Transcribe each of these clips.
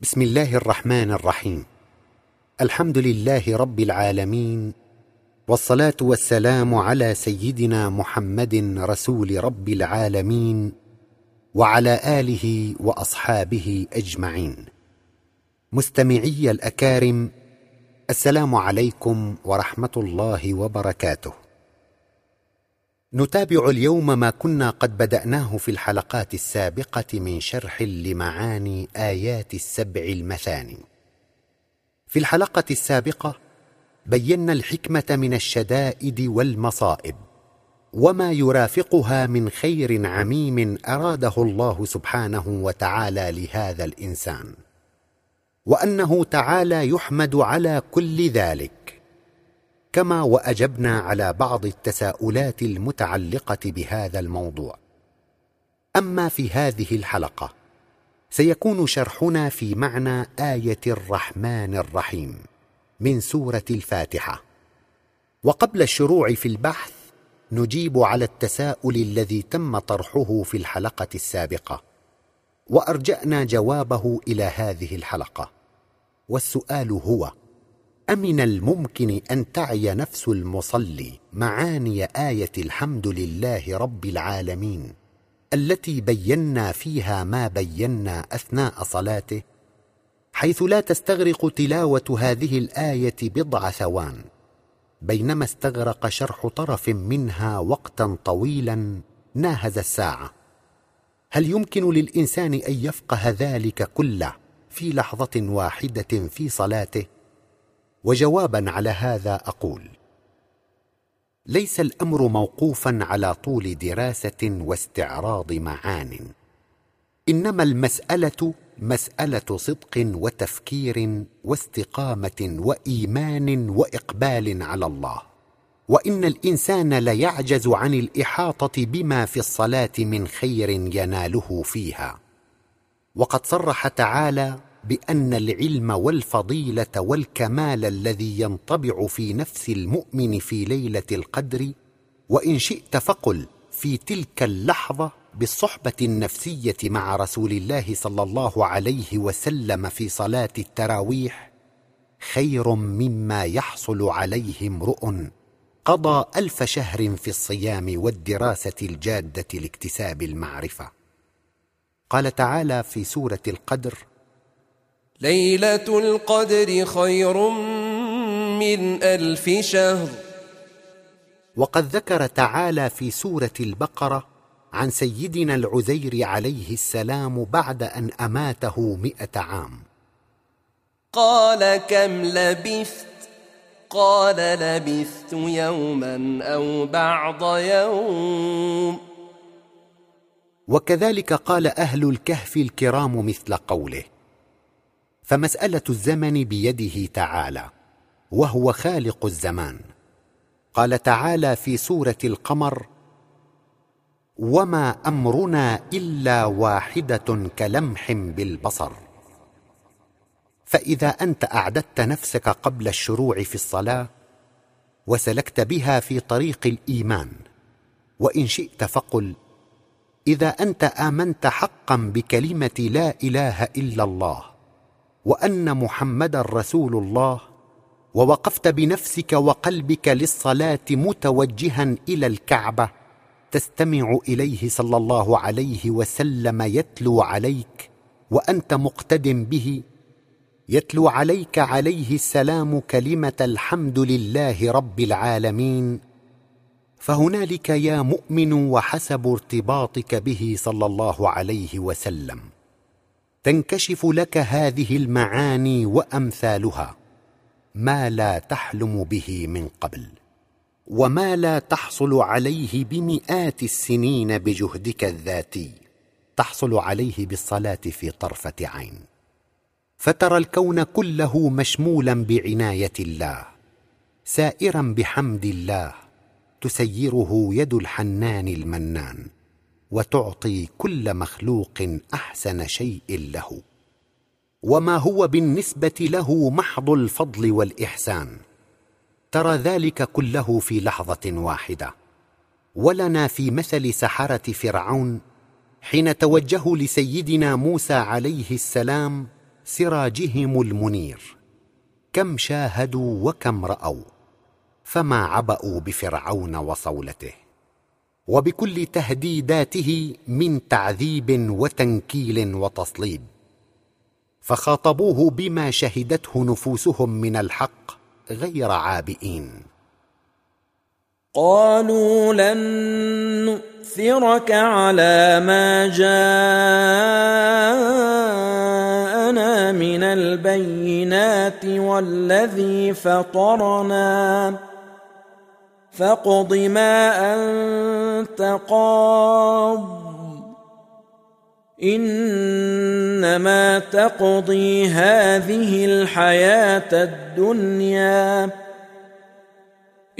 بسم الله الرحمن الرحيم. الحمد لله رب العالمين والصلاة والسلام على سيدنا محمد رسول رب العالمين وعلى آله وأصحابه أجمعين. مستمعي الأكارم السلام عليكم ورحمة الله وبركاته. نتابع اليوم ما كنا قد بدأناه في الحلقات السابقة من شرح لمعاني آيات السبع المثاني. في الحلقة السابقة بينا الحكمة من الشدائد والمصائب وما يرافقها من خير عميم أراده الله سبحانه وتعالى لهذا الإنسان وأنه تعالى يحمد على كل ذلك. كما وأجبنا على بعض التساؤلات المتعلقة بهذا الموضوع. أما في هذه الحلقة سيكون شرحنا في معنى آية الرحمن الرحيم من سورة الفاتحة. وقبل الشروع في البحث نجيب على التساؤل الذي تم طرحه في الحلقة السابقة. وأرجأنا جوابه إلى هذه الحلقة. والسؤال هو أمن الممكن أن تعي نفس المصلي معاني آية الحمد لله رب العالمين التي بينا فيها ما بينا أثناء صلاته حيث لا تستغرق تلاوة هذه الآية بضع ثوان بينما استغرق شرح طرف منها وقتا طويلا ناهز الساعة. هل يمكن للإنسان أن يفقه ذلك كله في لحظة واحدة في صلاته؟ وجوابا على هذا أقول ليس الأمر موقوفا على طول دراسة واستعراض معان. إنما المسألة مسألة صدق وتفكير واستقامة وإيمان وإقبال على الله. وإن الإنسان ليعجز عن الإحاطة بما في الصلاة من خير يناله فيها. وقد صرح تعالى بأن العلم والفضيلة والكمال الذي ينطبع في نفس المؤمن في ليلة القدر وإن شئت فقل في تلك اللحظة بالصحبة النفسية مع رسول الله صلى الله عليه وسلم في صلاة التراويح خير مما يحصل عليه امرؤ قضى ألف شهر في الصيام والدراسة الجادة لاكتساب المعرفة. قال تعالى في سورة القدر ليلة القدر خير من ألف شهر. وقد ذكر تعالى في سورة البقرة عن سيدنا العزير عليه السلام بعد أن أماته مئة عام. قال كم لبثت؟ قال لبثت يوما أو بعض يوم. وكذلك قال أهل الكهف الكرام مثل قوله فمسألة الزمن بيده تعالى وهو خالق الزمان. قال تعالى في سورة القمر وما أمرنا إلا واحدة كلمح بالبصر. فإذا أنت أعددت نفسك قبل الشروع في الصلاة وسلكت بها في طريق الإيمان وإن شئت فقل إذا أنت آمنت حقا بكلمة لا إله إلا الله وأن محمدا رسول الله ووقفت بنفسك وقلبك للصلاة متوجها إلى الكعبة تستمع إليه صلى الله عليه وسلم يتلو عليك وأنت مقتد به يتلو عليك عليه السلام كلمة الحمد لله رب العالمين. فهنالك يا مؤمن وحسب ارتباطك به صلى الله عليه وسلم. تنكشف لك هذه المعاني وأمثالها ما لا تحلم به من قبل وما لا تحصل عليه بمئات السنين بجهدك الذاتي تحصل عليه بالصلاة في طرفة عين. فترى الكون كله مشمولا بعناية الله سائرا بحمد الله تسيره يد الحنان المنان. وتعطي كل مخلوق أحسن شيء له. وما هو بالنسبة له محض الفضل والإحسان. ترى ذلك كله في لحظة واحدة. ولنا في مثل سحرة فرعون حين توجهوا لسيدنا موسى عليه السلام سراجهم المنير. كم شاهدوا وكم رأوا. فما عبأوا بفرعون وصولته. وبكل تهديداته من تعذيب وتنكيل وتصليب. فخاطبوه بما شهدته نفوسهم من الحق غير عابئين. قالوا لن نؤثرك على ما جاءنا من البينات والذي فطرنا. فاقض ما أنت قاض. إنما تقضي هذه الحياة الدنيا.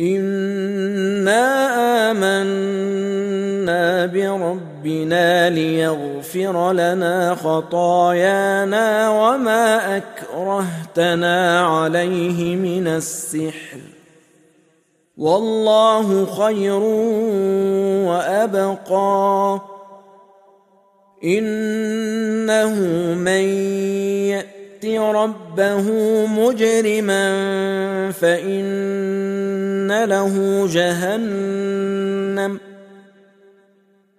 إنا آمنا بربنا ليغفر لنا خطايانا وما أكرهتنا عليه من السحر. والله خير وأبقى. إنه من يأت ربه مجرما فإن له جهنم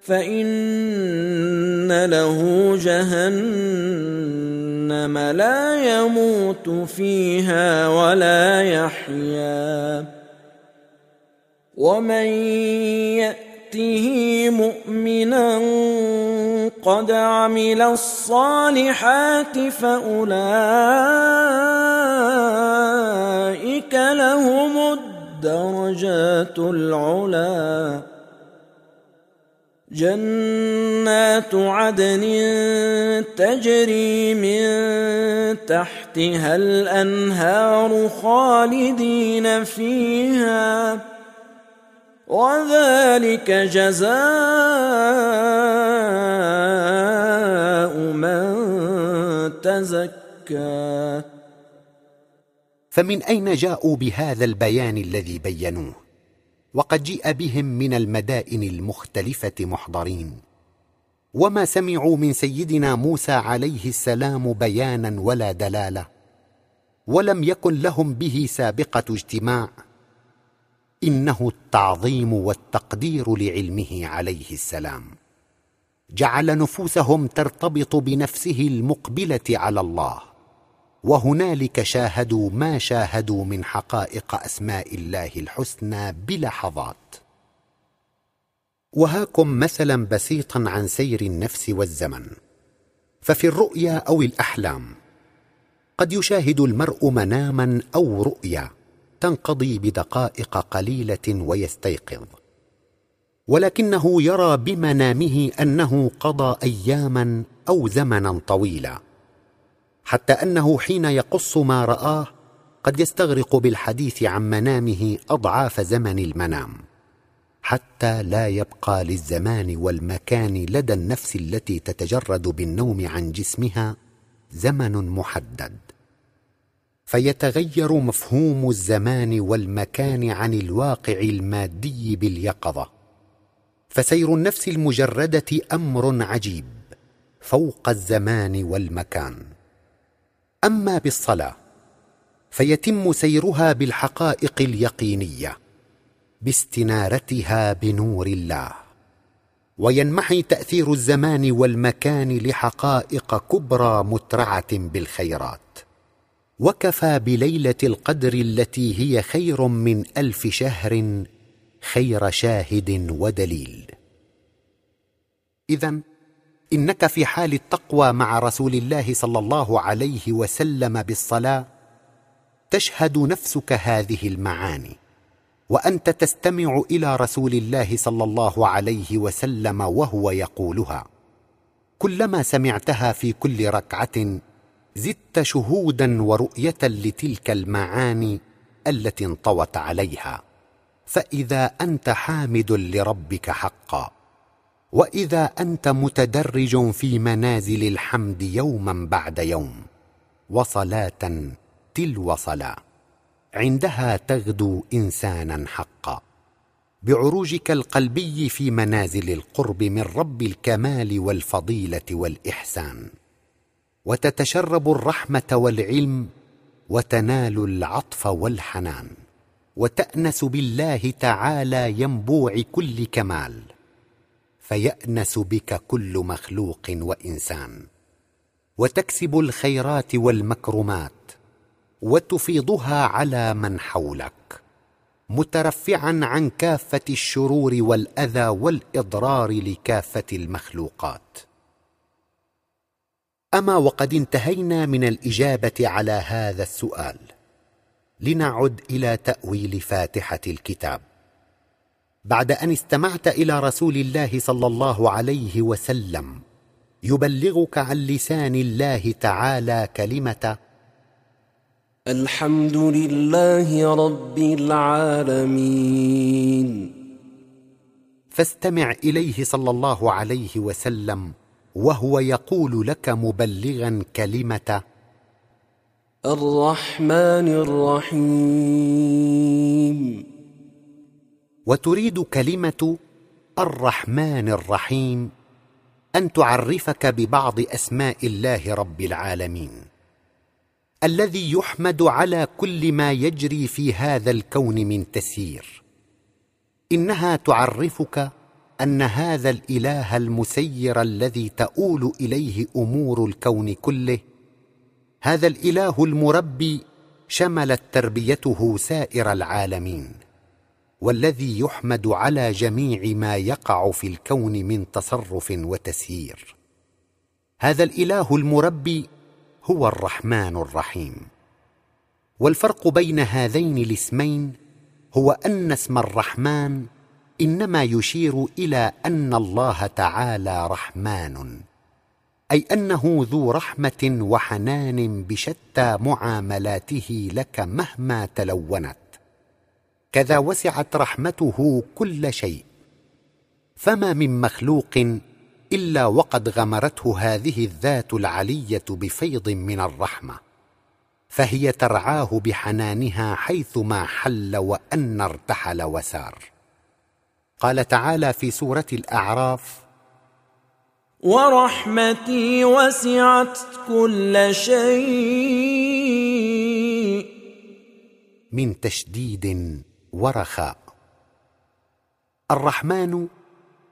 فإن له جهنم لا يموت فيها ولا يحيا. ومن ياته مؤمنا قد عمل الصالحات فاولئك لهم الدرجات العلى. جنات عدن تجري من تحتها الانهار خالدين فيها. وذلك جزاء من تزكى. فمن أين جاءوا بهذا البيان الذي بينوه؟ وقد جيء بهم من المدائن المختلفة محضرين. وما سمعوا من سيدنا موسى عليه السلام بيانا ولا دلالة ولم يكن لهم به سابقة اجتماع. إنه التعظيم والتقدير لعلمه عليه السلام. جعل نفوسهم ترتبط بنفسه المقبلة على الله. وهنالك شاهدوا ما شاهدوا من حقائق أسماء الله الحسنى بلحظات. وهاكم مثلا بسيطا عن سير النفس والزمن. ففي الرؤيا أو الأحلام قد يشاهد المرء مناما أو رؤيا تنقضي بدقائق قليلة ويستيقظ. ولكنه يرى بمنامه أنه قضى أياما أو زمنا طويلا. حتى أنه حين يقص ما رآه قد يستغرق بالحديث عن منامه أضعاف زمن المنام. حتى لا يبقى للزمان والمكان لدى النفس التي تتجرد بالنوم عن جسمها زمن محدد. فيتغير مفهوم الزمان والمكان عن الواقع المادي باليقظة. فسير النفس المجردة أمر عجيب فوق الزمان والمكان. أما بالصلاة فيتم سيرها بالحقائق اليقينية باستنارتها بنور الله. وينمحي تأثير الزمان والمكان لحقائق كبرى مترعة بالخيرات. وكفى بليلة القدر التي هي خير من ألف شهر خير شاهد ودليل. اذا إنك في حال التقوى مع رسول الله صلى الله عليه وسلم بالصلاة تشهد نفسك هذه المعاني وأنت تستمع إلى رسول الله صلى الله عليه وسلم وهو يقولها. كلما سمعتها في كل ركعة زدت شهودا ورؤية لتلك المعاني التي انطوت عليها. فإذا أنت حامد لربك حقا. وإذا أنت متدرج في منازل الحمد يوما بعد يوم. وصلاة تلو صلاة. عندها تغدو إنسانا حقا. بعروجك القلبي في منازل القرب من رب الكمال والفضيلة والإحسان. وتتشرب الرحمة والعلم وتنال العطف والحنان وتأنس بالله تعالى ينبوع كل كمال فيأنس بك كل مخلوق وإنسان وتكسب الخيرات والمكرمات وتفيضها على من حولك مترفعا عن كافة الشرور والأذى والإضرار لكافة المخلوقات أما وقد انتهينا من الإجابة على هذا السؤال. لنعد إلى تأويل فاتحة الكتاب. بعد أن استمعت إلى رسول الله صلى الله عليه وسلم يبلغك عن لسان الله تعالى كلمة الحمد لله رب العالمين. فاستمع إليه صلى الله عليه وسلم وهو يقول لك مبلغا كلمة. الرحمن الرحيم. وتريد كلمة الرحمن الرحيم أن تعرفك ببعض أسماء الله رب العالمين. الذي يحمد على كل ما يجري في هذا الكون من تسيير إنها تعرفك أن هذا الإله المسير الذي تؤول إليه أمور الكون كله هذا الإله المربي شملت تربيته سائر العالمين والذي يحمد على جميع ما يقع في الكون من تصرف وتسيير. هذا الإله المربي هو الرحمن الرحيم. والفرق بين هذين الاسمين هو أن اسم الرحمن إنما يشير إلى أن الله تعالى رحمن أي أنه ذو رحمة وحنان بشتى معاملاته لك مهما تلونت. كذا وسعت رحمته كل شيء. فما من مخلوق إلا وقد غمرته هذه الذات العلية بفيض من الرحمة. فهي ترعاه بحنانها حيثما حل وأن ارتحل وسار. قال تعالى في سورة الأعراف ورحمتي وسعت كل شيء. من تشديد ورخاء. الرحمن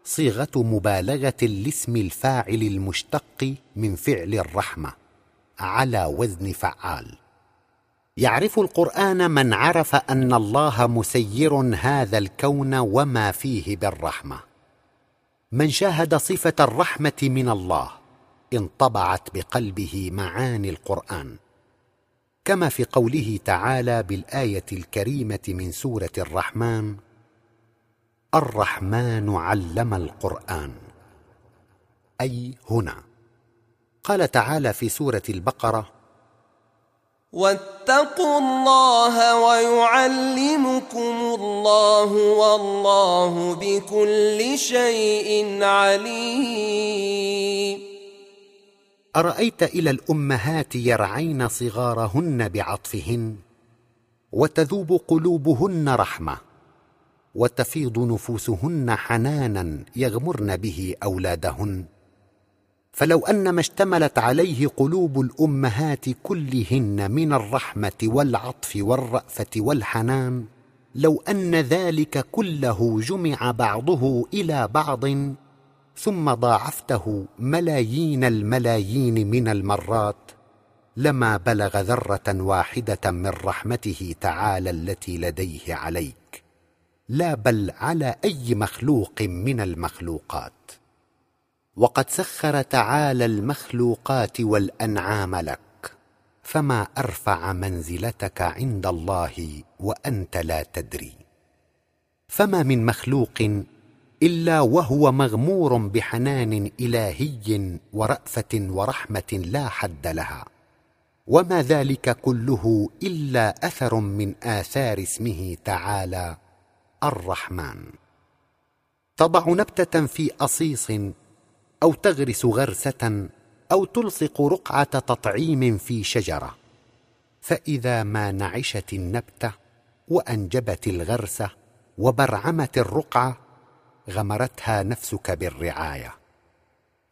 صيغة مبالغة لاسم الفاعل المشتق من فعل الرحمة على وزن فعال. يعرف القرآن من عرف أن الله مسير هذا الكون وما فيه بالرحمة. من شاهد صفة الرحمة من الله انطبعت بقلبه معاني القرآن. كما في قوله تعالى بالآية الكريمة من سورة الرحمن الرحمن علم القرآن. أي هنا. قال تعالى في سورة البقرة واتقوا الله ويعلمكم الله والله بكل شيء عليم. أرأيت إلى الأمهات يرعين صغارهن بعطفهن وتذوب قلوبهن رحمة وتفيض نفوسهن حنانا يغمرن به أولادهن فلو أن ما اشتملت عليه قلوب الأمهات كلهن من الرحمة والعطف والرأفة والحنان لو أن ذلك كله جمع بعضه إلى بعض ثم ضاعفته ملايين الملايين من المرات لما بلغ ذرة واحدة من رحمته تعالى التي لديه عليك. لا بل على أي مخلوق من المخلوقات. وقد سخر تعالى المخلوقات والأنعام لك فما أرفع منزلتك عند الله وأنت لا تدري. فما من مخلوق إلا وهو مغمور بحنان إلهي ورأفة ورحمة لا حد لها. وما ذلك كله إلا أثر من آثار اسمه تعالى الرحمن. تضع نبتة في أصيص أو تغرس غرسة أو تلصق رقعة تطعيم في شجرة. فإذا ما نعشت النبته وأنجبت الغرسه وبرعمت الرقعة غمرتها نفسك بالرعاية.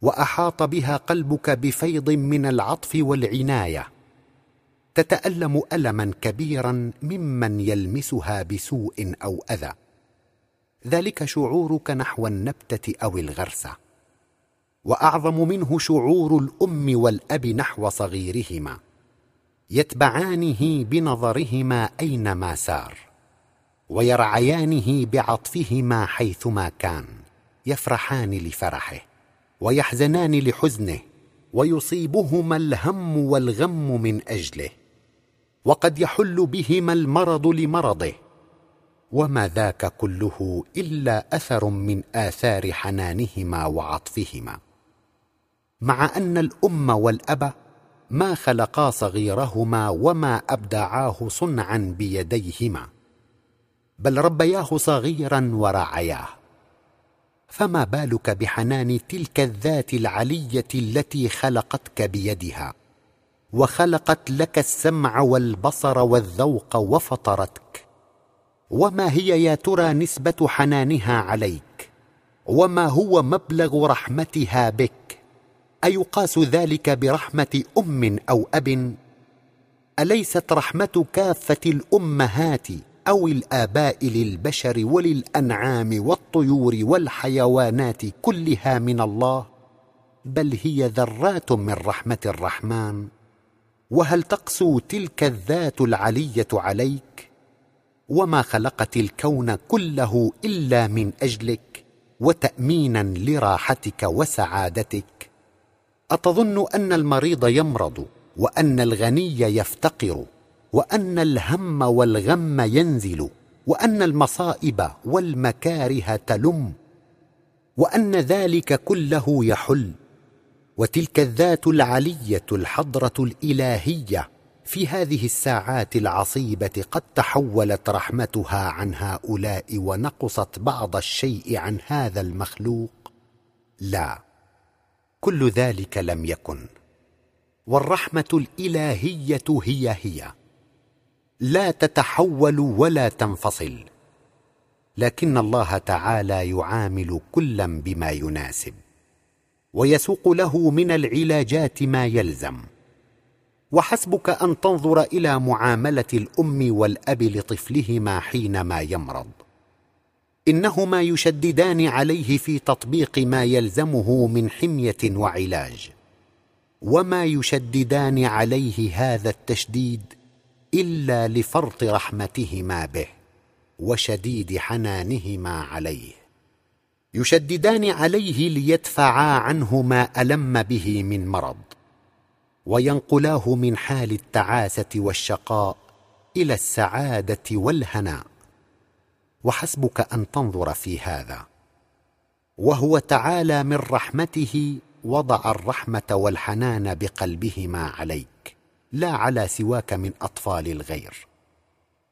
وأحاط بها قلبك بفيض من العطف والعناية. تتألم ألما كبيرا ممن يلمسها بسوء أو أذى. ذلك شعورك نحو النبتة أو الغرسه وأعظم منه شعور الأم والأب نحو صغيرهما يتبعانه بنظرهما أينما سار ويرعيانه بعطفهما حيثما كان يفرحان لفرحه ويحزنان لحزنه ويصيبهما الهم والغم من أجله وقد يحل بهما المرض لمرضه وما ذاك كله إلا أثر من آثار حنانهما وعطفهما. مع أن الأم والأب ما خلقا صغيرهما وما أبدعاه صنعا بيديهما بل ربياه صغيرا ورعياه. فما بالك بحنان تلك الذات العلية التي خلقتك بيدها؟ وخلقت لك السمع والبصر والذوق وفطرتك. وما هي يا ترى نسبة حنانها عليك؟ وما هو مبلغ رحمتها بك؟ أيقاس ذلك برحمة أم أو أب؟ أليست رحمة كافة الأمهات أو الآباء للبشر وللأنعام والطيور والحيوانات كلها من الله؟ بل هي ذرات من رحمة الرحمن. وهل تقسو تلك الذات العلية عليك؟ وما خلقت الكون كله إلا من أجلك وتأمينا لراحتك وسعادتك. أتظن أن المريض يمرض وأن الغني يفتقر وأن الهم والغم ينزل وأن المصائب والمكاره تلم وأن ذلك كله يحل وتلك الذات العلية الحضرة الإلهية في هذه الساعات العصيبة قد تحولت رحمتها عن هؤلاء ونقصت بعض الشيء عن هذا المخلوق؟ لا. كل ذلك لم يكن. والرحمة الإلهية هي هي. لا تتحول ولا تنفصل. لكن الله تعالى يعامل كلا بما يناسب. ويسوق له من العلاجات ما يلزم. وحسبك أن تنظر إلى معاملة الأم والأب لطفلهما حينما يمرض. إنهما يشددان عليه في تطبيق ما يلزمه من حمية وعلاج. وما يشددان عليه هذا التشديد إلا لفرط رحمتهما به وشديد حنانهما عليه. يشددان عليه ليدفعا عنه ما ألم به من مرض وينقلاه من حال التعاسة والشقاء إلى السعادة والهناء. وحسبك أن تنظر في هذا. وهو تعالى من رحمته وضع الرحمة والحنان بقلبهما عليك لا على سواك من أطفال الغير.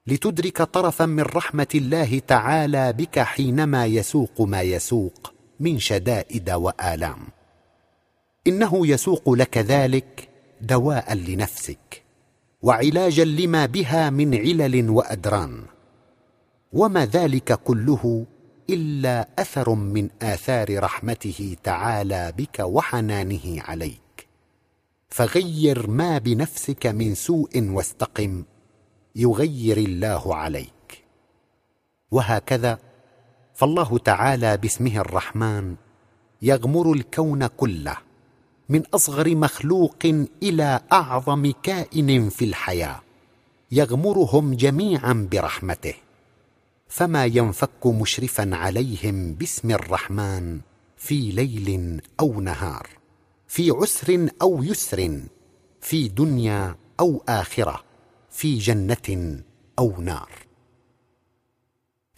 لتدرك طرفا من رحمة الله تعالى بك حينما يسوق ما يسوق من شدائد وآلام. إنه يسوق لك ذلك دواء لنفسك وعلاجا لما بها من علل وأدران. وما ذلك كله إلا أثر من آثار رحمته تعالى بك وحنانه عليك. فغير ما بنفسك من سوء واستقم يغير الله عليك. وهكذا فالله تعالى باسمه الرحمن يغمر الكون كله من أصغر مخلوق إلى أعظم كائن في الحياة يغمرهم جميعا برحمته. فما ينفك مشرفا عليهم باسم الرحمن في ليل أو نهار في عسر أو يسر في دنيا أو آخرة في جنة أو نار.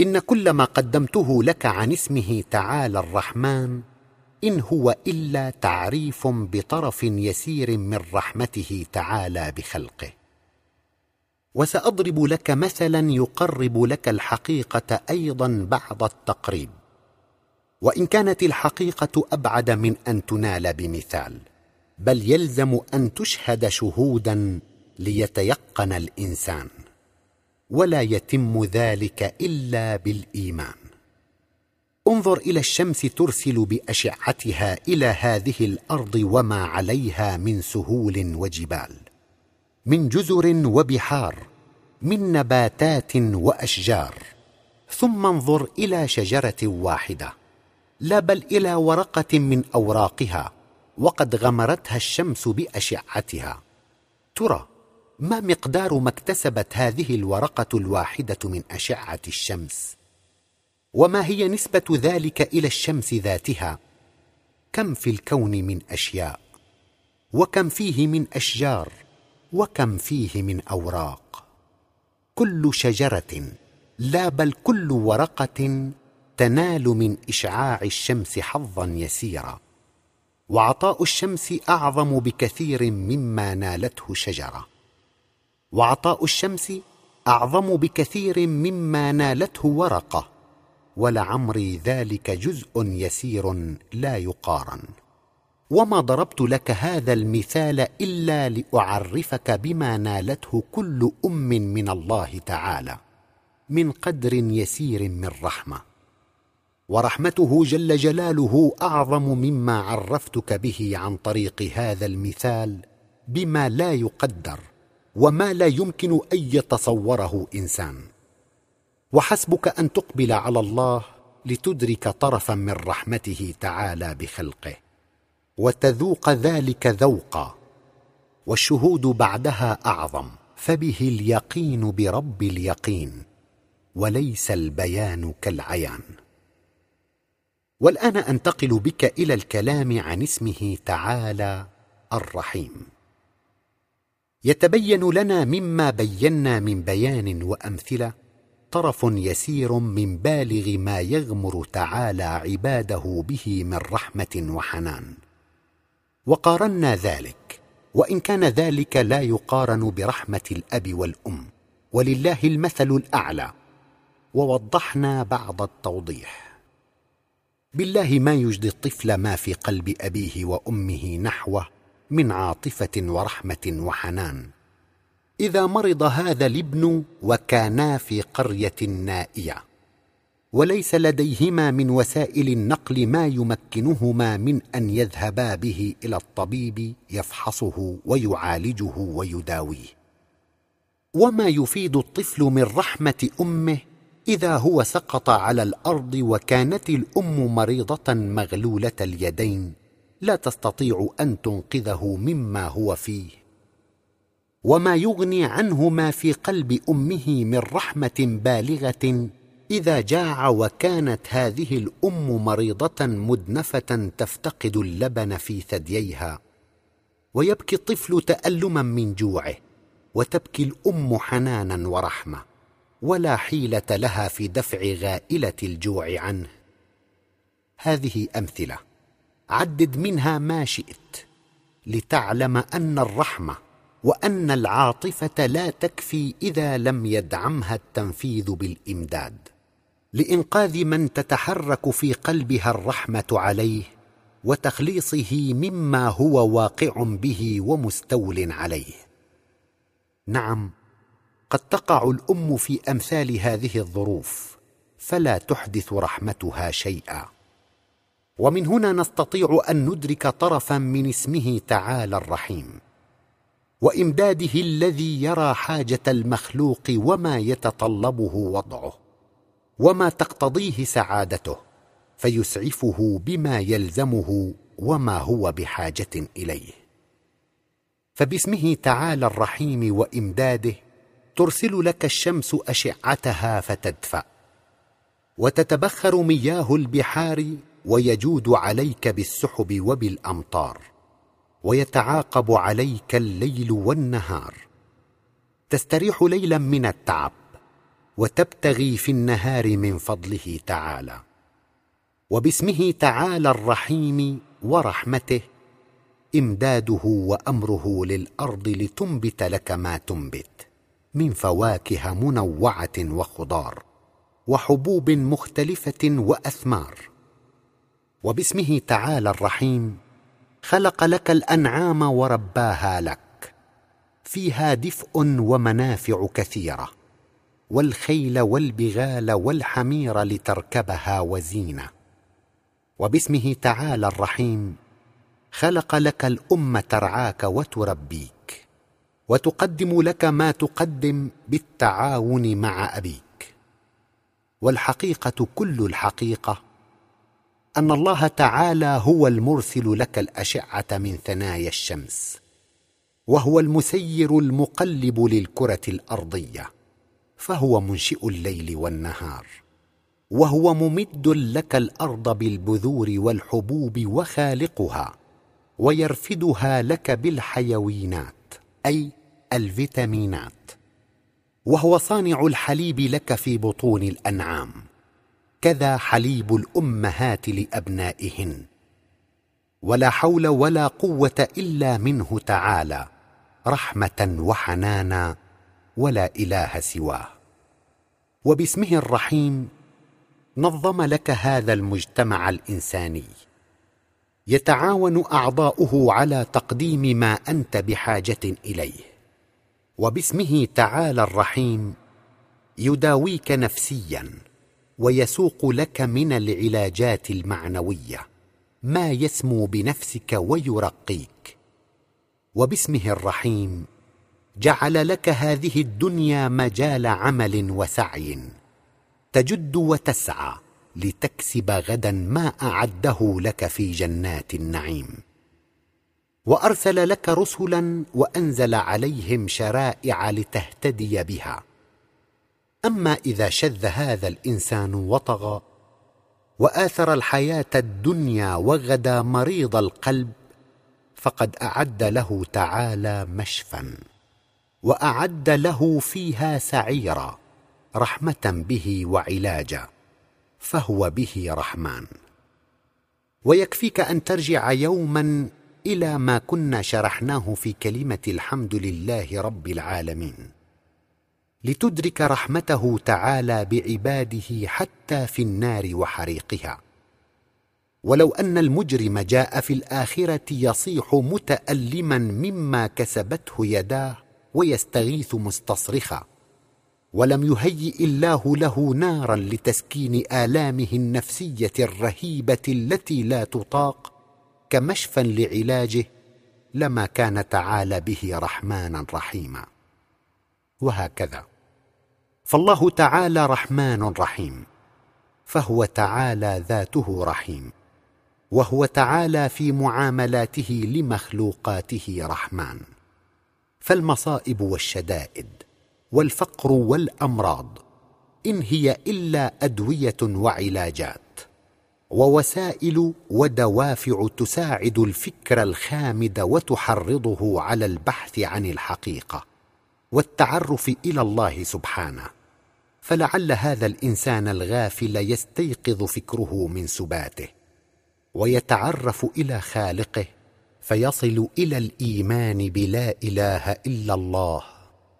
إن كل ما قدمته لك عن اسمه تعالى الرحمن إن هو إلا تعريف بطرف يسير من رحمته تعالى بخلقه. وسأضرب لك مثلا يقرب لك الحقيقة أيضا بعض التقريب. وإن كانت الحقيقة أبعد من أن تنال بمثال بل يلزم أن تشهد شهودا ليتيقن الإنسان. ولا يتم ذلك إلا بالإيمان. انظر إلى الشمس ترسل بأشعتها إلى هذه الأرض وما عليها من سهول وجبال. من جزر وبحار من نباتات وأشجار. ثم انظر إلى شجرة واحدة لا بل إلى ورقة من أوراقها وقد غمرتها الشمس بأشعتها. ترى ما مقدار ما اكتسبت هذه الورقة الواحدة من أشعة الشمس؟ وما هي نسبة ذلك إلى الشمس ذاتها؟ كم في الكون من أشياء وكم فيه من أشجار؟ وكم فيه من أوراق. كل شجرة لا بل كل ورقة تنال من إشعاع الشمس حظا يسيرا. وعطاء الشمس أعظم بكثير مما نالته شجرة. وعطاء الشمس أعظم بكثير مما نالته ورقة. ولعمري ذلك جزء يسير لا يقارن. وما ضربت لك هذا المثال إلا لأعرفك بما نالته كل أم من الله تعالى من قدر يسير من رحمة. ورحمته جل جلاله أعظم مما عرفتك به عن طريق هذا المثال بما لا يقدر وما لا يمكن أن يتصوره إنسان. وحسبك أن تقبل على الله لتدرك طرفا من رحمته تعالى بخلقه. وتذوق ذلك ذوقا والشهود بعدها أعظم. فبه اليقين برب اليقين وليس البيان كالعيان. والآن أنتقل بك إلى الكلام عن اسمه تعالى الرحيم. يتبين لنا مما بينا من بيان وأمثلة طرف يسير من بالغ ما يغمر تعالى عباده به من رحمة وحنان. وقارنا ذلك وإن كان ذلك لا يقارن برحمة الأب والأم ولله المثل الأعلى ووضحنا بعض التوضيح. بالله ما يجدي الطفل ما في قلب أبيه وأمه نحوه من عاطفة ورحمة وحنان. إذا مرض هذا الابن وكانا في قرية نائية. وليس لديهما من وسائل النقل ما يمكنهما من أن يذهبا به إلى الطبيب يفحصه ويعالجه ويداويه. وما يفيد الطفل من رحمة أمه إذا هو سقط على الأرض وكانت الأم مريضة مغلولة اليدين لا تستطيع أن تنقذه مما هو فيه. وما يغني عنه ما في قلب أمه من رحمة بالغة إذا جاع وكانت هذه الأم مريضة مدنفة تفتقد اللبن في ثدييها. ويبكي الطفل تألما من جوعه وتبكي الأم حنانا ورحمة ولا حيلة لها في دفع غائلة الجوع عنه. هذه أمثلة. عدد منها ما شئت لتعلم أن الرحمة وأن العاطفة لا تكفي إذا لم يدعمها التنفيذ بالإمداد. لإنقاذ من تتحرك في قلبها الرحمة عليه وتخليصه مما هو واقع به ومستول عليه. نعم قد تقع الأم في أمثال هذه الظروف فلا تحدث رحمتها شيئا. ومن هنا نستطيع أن ندرك طرفا من اسمه تعالى الرحيم وإمداده الذي يرى حاجة المخلوق وما يتطلبه وضعه. وما تقتضيه سعادته فيسعفه بما يلزمه وما هو بحاجة إليه. فباسمه تعالى الرحيم وإمداده ترسل لك الشمس أشعتها فتدفأ. وتتبخر مياه البحار ويجود عليك بالسحب وبالأمطار. ويتعاقب عليك الليل والنهار. تستريح ليلا من التعب وتبتغي في النهار من فضله تعالى. وباسمه تعالى الرحيم ورحمته إمداده وأمره للأرض لتنبت لك ما تنبت من فواكه منوعة وخضار وحبوب مختلفة وأثمار. وباسمه تعالى الرحيم خلق لك الأنعام ورباها لك فيها دفء ومنافع كثيرة. والخيل والبغال والحمير لتركبها وزينة. وباسمه تعالى الرحيم خلق لك الام ترعاك وتربيك وتقدم لك ما تقدم بالتعاون مع أبيك. والحقيقة كل الحقيقة أن الله تعالى هو المرسل لك الأشعة من ثنايا الشمس وهو المسير المقلب للكرة الأرضية. فهو منشئ الليل والنهار وهو ممد لك الأرض بالبذور والحبوب وخالقها ويرفدها لك بالحيوينات أي الفيتامينات وهو صانع الحليب لك في بطون الأنعام كذا حليب الأمهات لأبنائهن. ولا حول ولا قوة إلا منه تعالى رحمة وحنانا ولا إله سواه. وباسمه الرحيم نظم لك هذا المجتمع الإنساني. يتعاون أعضاؤه على تقديم ما أنت بحاجة إليه. وباسمه تعالى الرحيم يداويك نفسيا ويسوق لك من العلاجات المعنوية ما يسمو بنفسك ويرقيك. وباسمه الرحيم جعل لك هذه الدنيا مجال عمل وسعي. تجد وتسعى لتكسب غدا ما أعده لك في جنات النعيم. وأرسل لك رسلا وأنزل عليهم شرائع لتهتدي بها. أما إذا شذ هذا الإنسان وطغى وآثر الحياة الدنيا وغدا مريض القلب فقد أعد له تعالى مشفا. وأعد له فيها سعيرا رحمة به وعلاجا فهو به رحمن. ويكفيك أن ترجع يوما إلى ما كنا شرحناه في كلمة الحمد لله رب العالمين. لتدرك رحمته تعالى بعباده حتى في النار وحريقها. ولو أن المجرم جاء في الآخرة يصيح متألما مما كسبته يداه ويستغيث مستصرخا. ولم يهيئ الله له نارا لتسكين آلامه النفسية الرهيبة التي لا تطاق كمشفى لعلاجه لما كان تعالى به رحمانا رحيما. وهكذا. فالله تعالى رحمن رحيم فهو تعالى ذاته رحيم وهو تعالى في معاملاته لمخلوقاته رحمن. فالمصائب والشدائد والفقر والأمراض إن هي إلا أدوية وعلاجات ووسائل ودوافع تساعد الفكر الخامد وتحرضه على البحث عن الحقيقة والتعرف إلى الله سبحانه. فلعل هذا الإنسان الغافل يستيقظ فكره من سباته ويتعرف إلى خالقه فيصل إلى الإيمان بلا إله إلا الله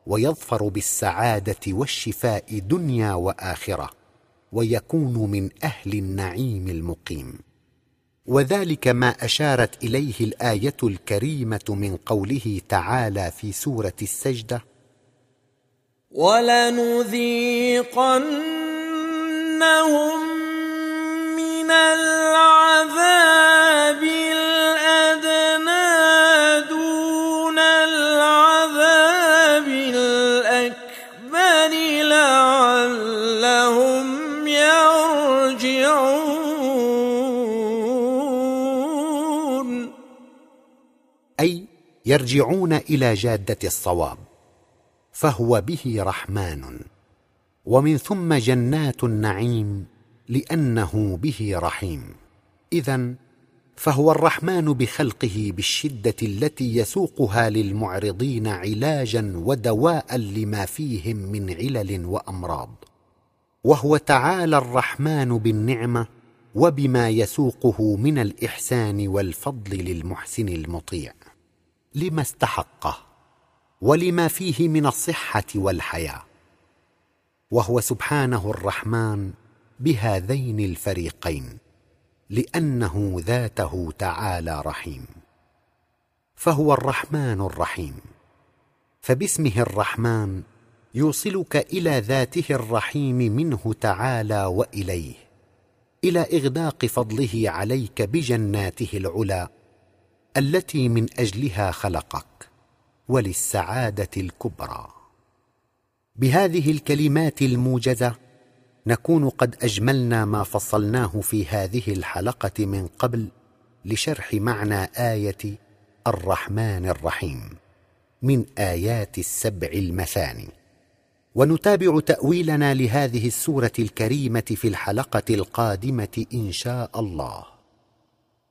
ويظفر بالسعادة والشفاء دنيا وآخرة ويكون من أهل النعيم المقيم. وذلك ما أشارت إليه الآية الكريمة من قوله تعالى في سورة السجدة ولنذيقنهم يرجعون إلى جادة الصواب فهو به رحمن. ومن ثم جنات النعيم لأنه به رحيم. اذا فهو الرحمن بخلقه بالشدة التي يسوقها للمعرضين علاجا ودواء لما فيهم من علل وأمراض. وهو تعالى الرحمن بالنعمة وبما يسوقه من الإحسان والفضل للمحسن المطيع. لما استحقه ولما فيه من الصحة والحياة وهو سبحانه الرحمن بهذين الفريقين لأنه ذاته تعالى رحيم. فهو الرحمن الرحيم. فباسمه الرحمن يوصلك إلى ذاته الرحيم منه تعالى وإليه إلى إغداق فضله عليك بجناته العلى التي من أجلها خلقك وللسعادة الكبرى. بهذه الكلمات الموجزة نكون قد أجملنا ما فصلناه في هذه الحلقة من قبل لشرح معنى آية الرحمن الرحيم من آيات السبع المثاني. ونتابع تأويلنا لهذه السورة الكريمة في الحلقة القادمة إن شاء الله.